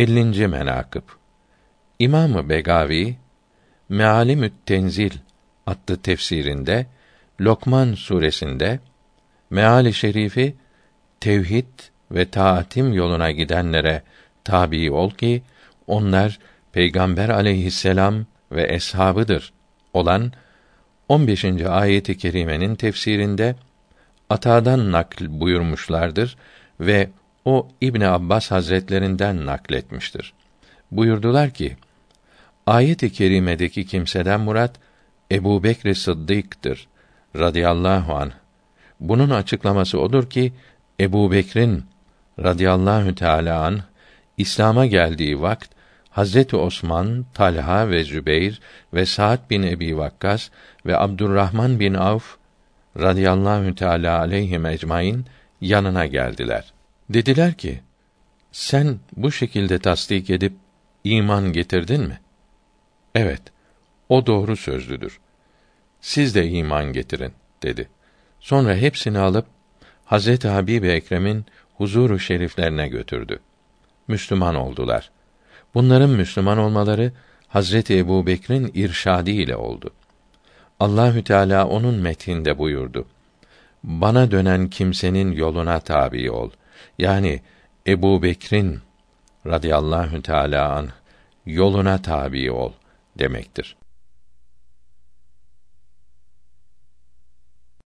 50. menakıb İmamı Begavi Mealimü't Tenzil adlı tefsirinde Lokman suresinde meali şerifi tevhid ve taatim yoluna gidenlere tabi ol ki onlar Peygamber aleyhisselam ve eshabıdır olan 15. ayeti kerimenin tefsirinde Atadan nakl buyurmuşlardır ve o İbn Abbas Hazretlerinden nakletmiştir. Buyurdular ki: Ayet-i kerimedeki kimseden murat Ebu Bekr Sıddık'tır radıyallahu anh. Bunun açıklaması odur ki Ebu Bekr'in radıyallahu teâlâ anh İslam'a geldiği vakt Hazreti Osman, Talha ve Zübeyr ve Sa'd bin Ebi Vakkas ve Abdurrahman bin Avf radıyallahu teâlâ aleyhim ecmaîn yanına geldiler. Dediler ki: Sen bu şekilde tasdik edip iman getirdin mi? Evet. O doğru sözlüdür. Siz de iman getirin dedi. Sonra hepsini alıp Hazreti Habib Ekrem'in huzuru şeriflerine götürdü. Müslüman oldular. Bunların Müslüman olmaları Hazreti Ebu Bekir'in irşadi ile oldu. Allahü Teala onun metinde buyurdu. Bana dönen kimsenin yoluna tabi ol. Yani Ebu Bekir'in radıyallahu teâlâ anh yoluna tabi ol demektir.